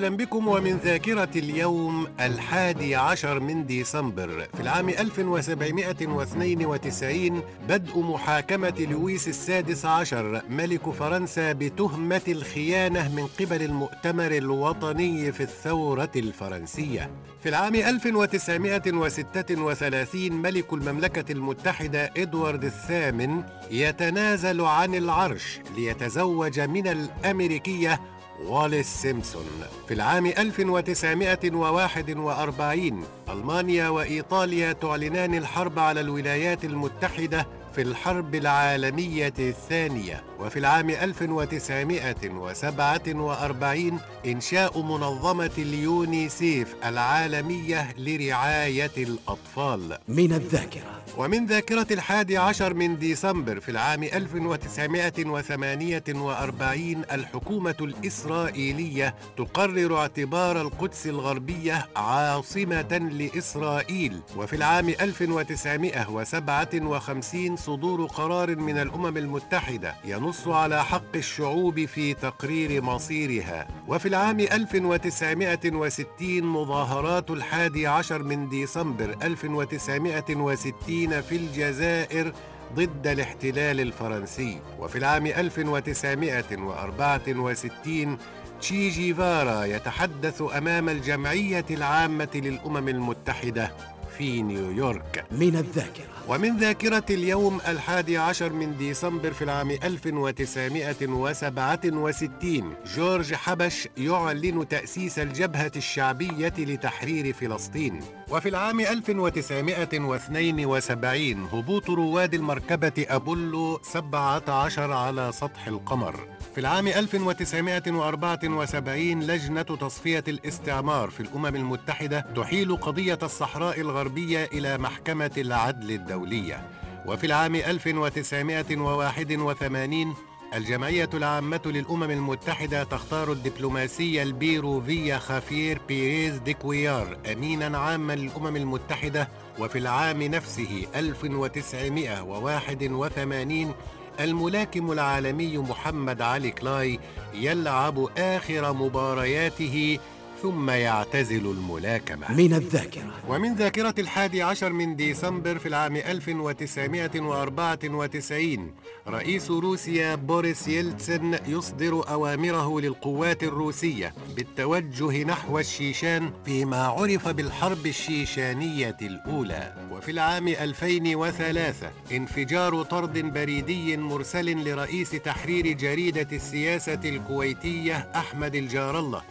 أهلا بكم ومن ذاكرة اليوم الحادي عشر من ديسمبر في العام 1792 بدء محاكمة لويس السادس عشر ملك فرنسا بتهمة الخيانة من قبل المؤتمر الوطني في الثورة الفرنسية. في العام 1936 ملك المملكة المتحدة إدوارد الثامن يتنازل عن العرش ليتزوج من الأمريكية واليس سيمسون في العام 1941 ألمانيا وإيطاليا تعلنان الحرب على الولايات المتحدة في الحرب العالمية الثانية وفي العام 1947 إنشاء منظمة اليونيسيف العالمية لرعاية الأطفال. من الذاكرة. ومن ذاكرة الحادي عشر من ديسمبر في العام 1948 الحكومة الإسرائيلية تقرر اعتبار القدس الغربية عاصمة لإسرائيل. وفي العام 1957 صدور قرار من الأمم المتحدة ينص على حق الشعوب في تقرير مصيرها. وفي العام 1960 مظاهرات الحادي عشر من ديسمبر 1960 في الجزائر ضد الاحتلال الفرنسي. وفي العام 1964 تشي جيفارا يتحدث أمام الجمعية العامة للأمم المتحدة. في نيويورك من الذاكرة. ومن ذاكرة اليوم الحادي عشر من ديسمبر في العام 1967 جورج حبش يعلن تأسيس الجبهة الشعبية لتحرير فلسطين. وفي العام 1972 هبوط رواد المركبة أبولو 17 على سطح القمر. في العام 1974 لجنة تصفية الاستعمار في الأمم المتحدة تحيل قضية الصحراء الغربية إلى محكمة العدل الدولية. وفي العام 1981 الجمعية العامة للأمم المتحدة تختار الدبلوماسي البيروفي خافير بيريز ديكويار أمينا عاما للأمم المتحدة وفي العام نفسه 1981 الملاكم العالمي محمد علي كلاي يلعب آخر مبارياته ثم يعتزل الملاكمة. من الذاكرة. ومن ذاكرة الحادي عشر من ديسمبر في العام 1994 رئيس روسيا بوريس يلتسن يصدر أوامره للقوات الروسية بالتوجه نحو الشيشان فيما عرف بالحرب الشيشانية الأولى. وفي العام 2003 انفجار طرد بريدي مرسل لرئيس تحرير جريدة السياسة الكويتية أحمد الجار الله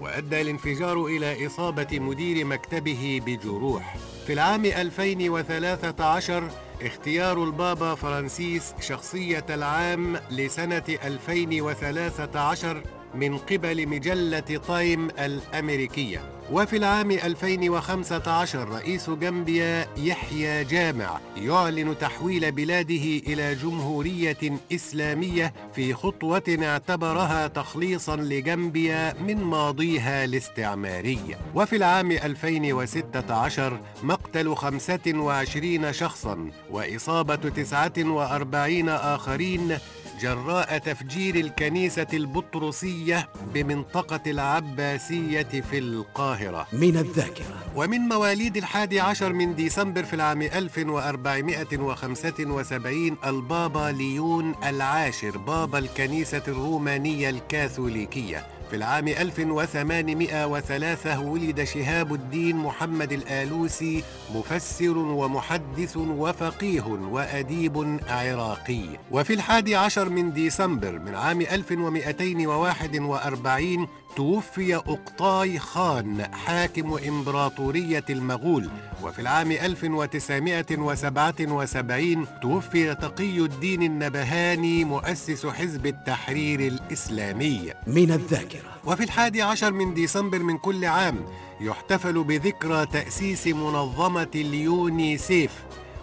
وأدى الانفجار إلى إصابة مدير مكتبه بجروح. في العام 2013 اختيار البابا فرانسيس شخصية العام لسنة 2013 من قبل مجلة تايم الأمريكية. وفي العام 2015 رئيس جامبيا يحيى جامع يعلن تحويل بلاده إلى جمهورية إسلامية في خطوة اعتبرها تخليصا لجامبيا من ماضيها الاستعماري. وفي العام 2016 مقتل 25 شخصا وإصابة 49 آخرين جراء تفجير الكنيسة البطرسية بمنطقة العباسية في القاهرة. من الذاكرة. ومن مواليد الحادي عشر من ديسمبر في العام 1475 البابا ليون العاشر بابا الكنيسة الرومانية الكاثوليكية. في العام 1803 ولد شهاب الدين محمد الآلوسي مفسر ومحدث وفقيه وأديب عراقي. وفي الحادي عشر من ديسمبر من عام 1241 توفي أقطاي خان حاكم إمبراطورية المغول. وفي العام 1977 توفي تقي الدين النبهاني مؤسس حزب التحرير الإسلامي. من الذاكرة. وفي الحادي عشر من ديسمبر من كل عام يحتفل بذكرى تأسيس منظمة اليونيسيف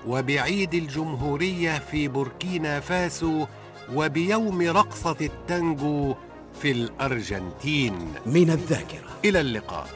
وبعيد الجمهورية في بوركينا فاسو وبيوم رقصة التانجو في الأرجنتين. من الذاكرة. إلى اللقاء.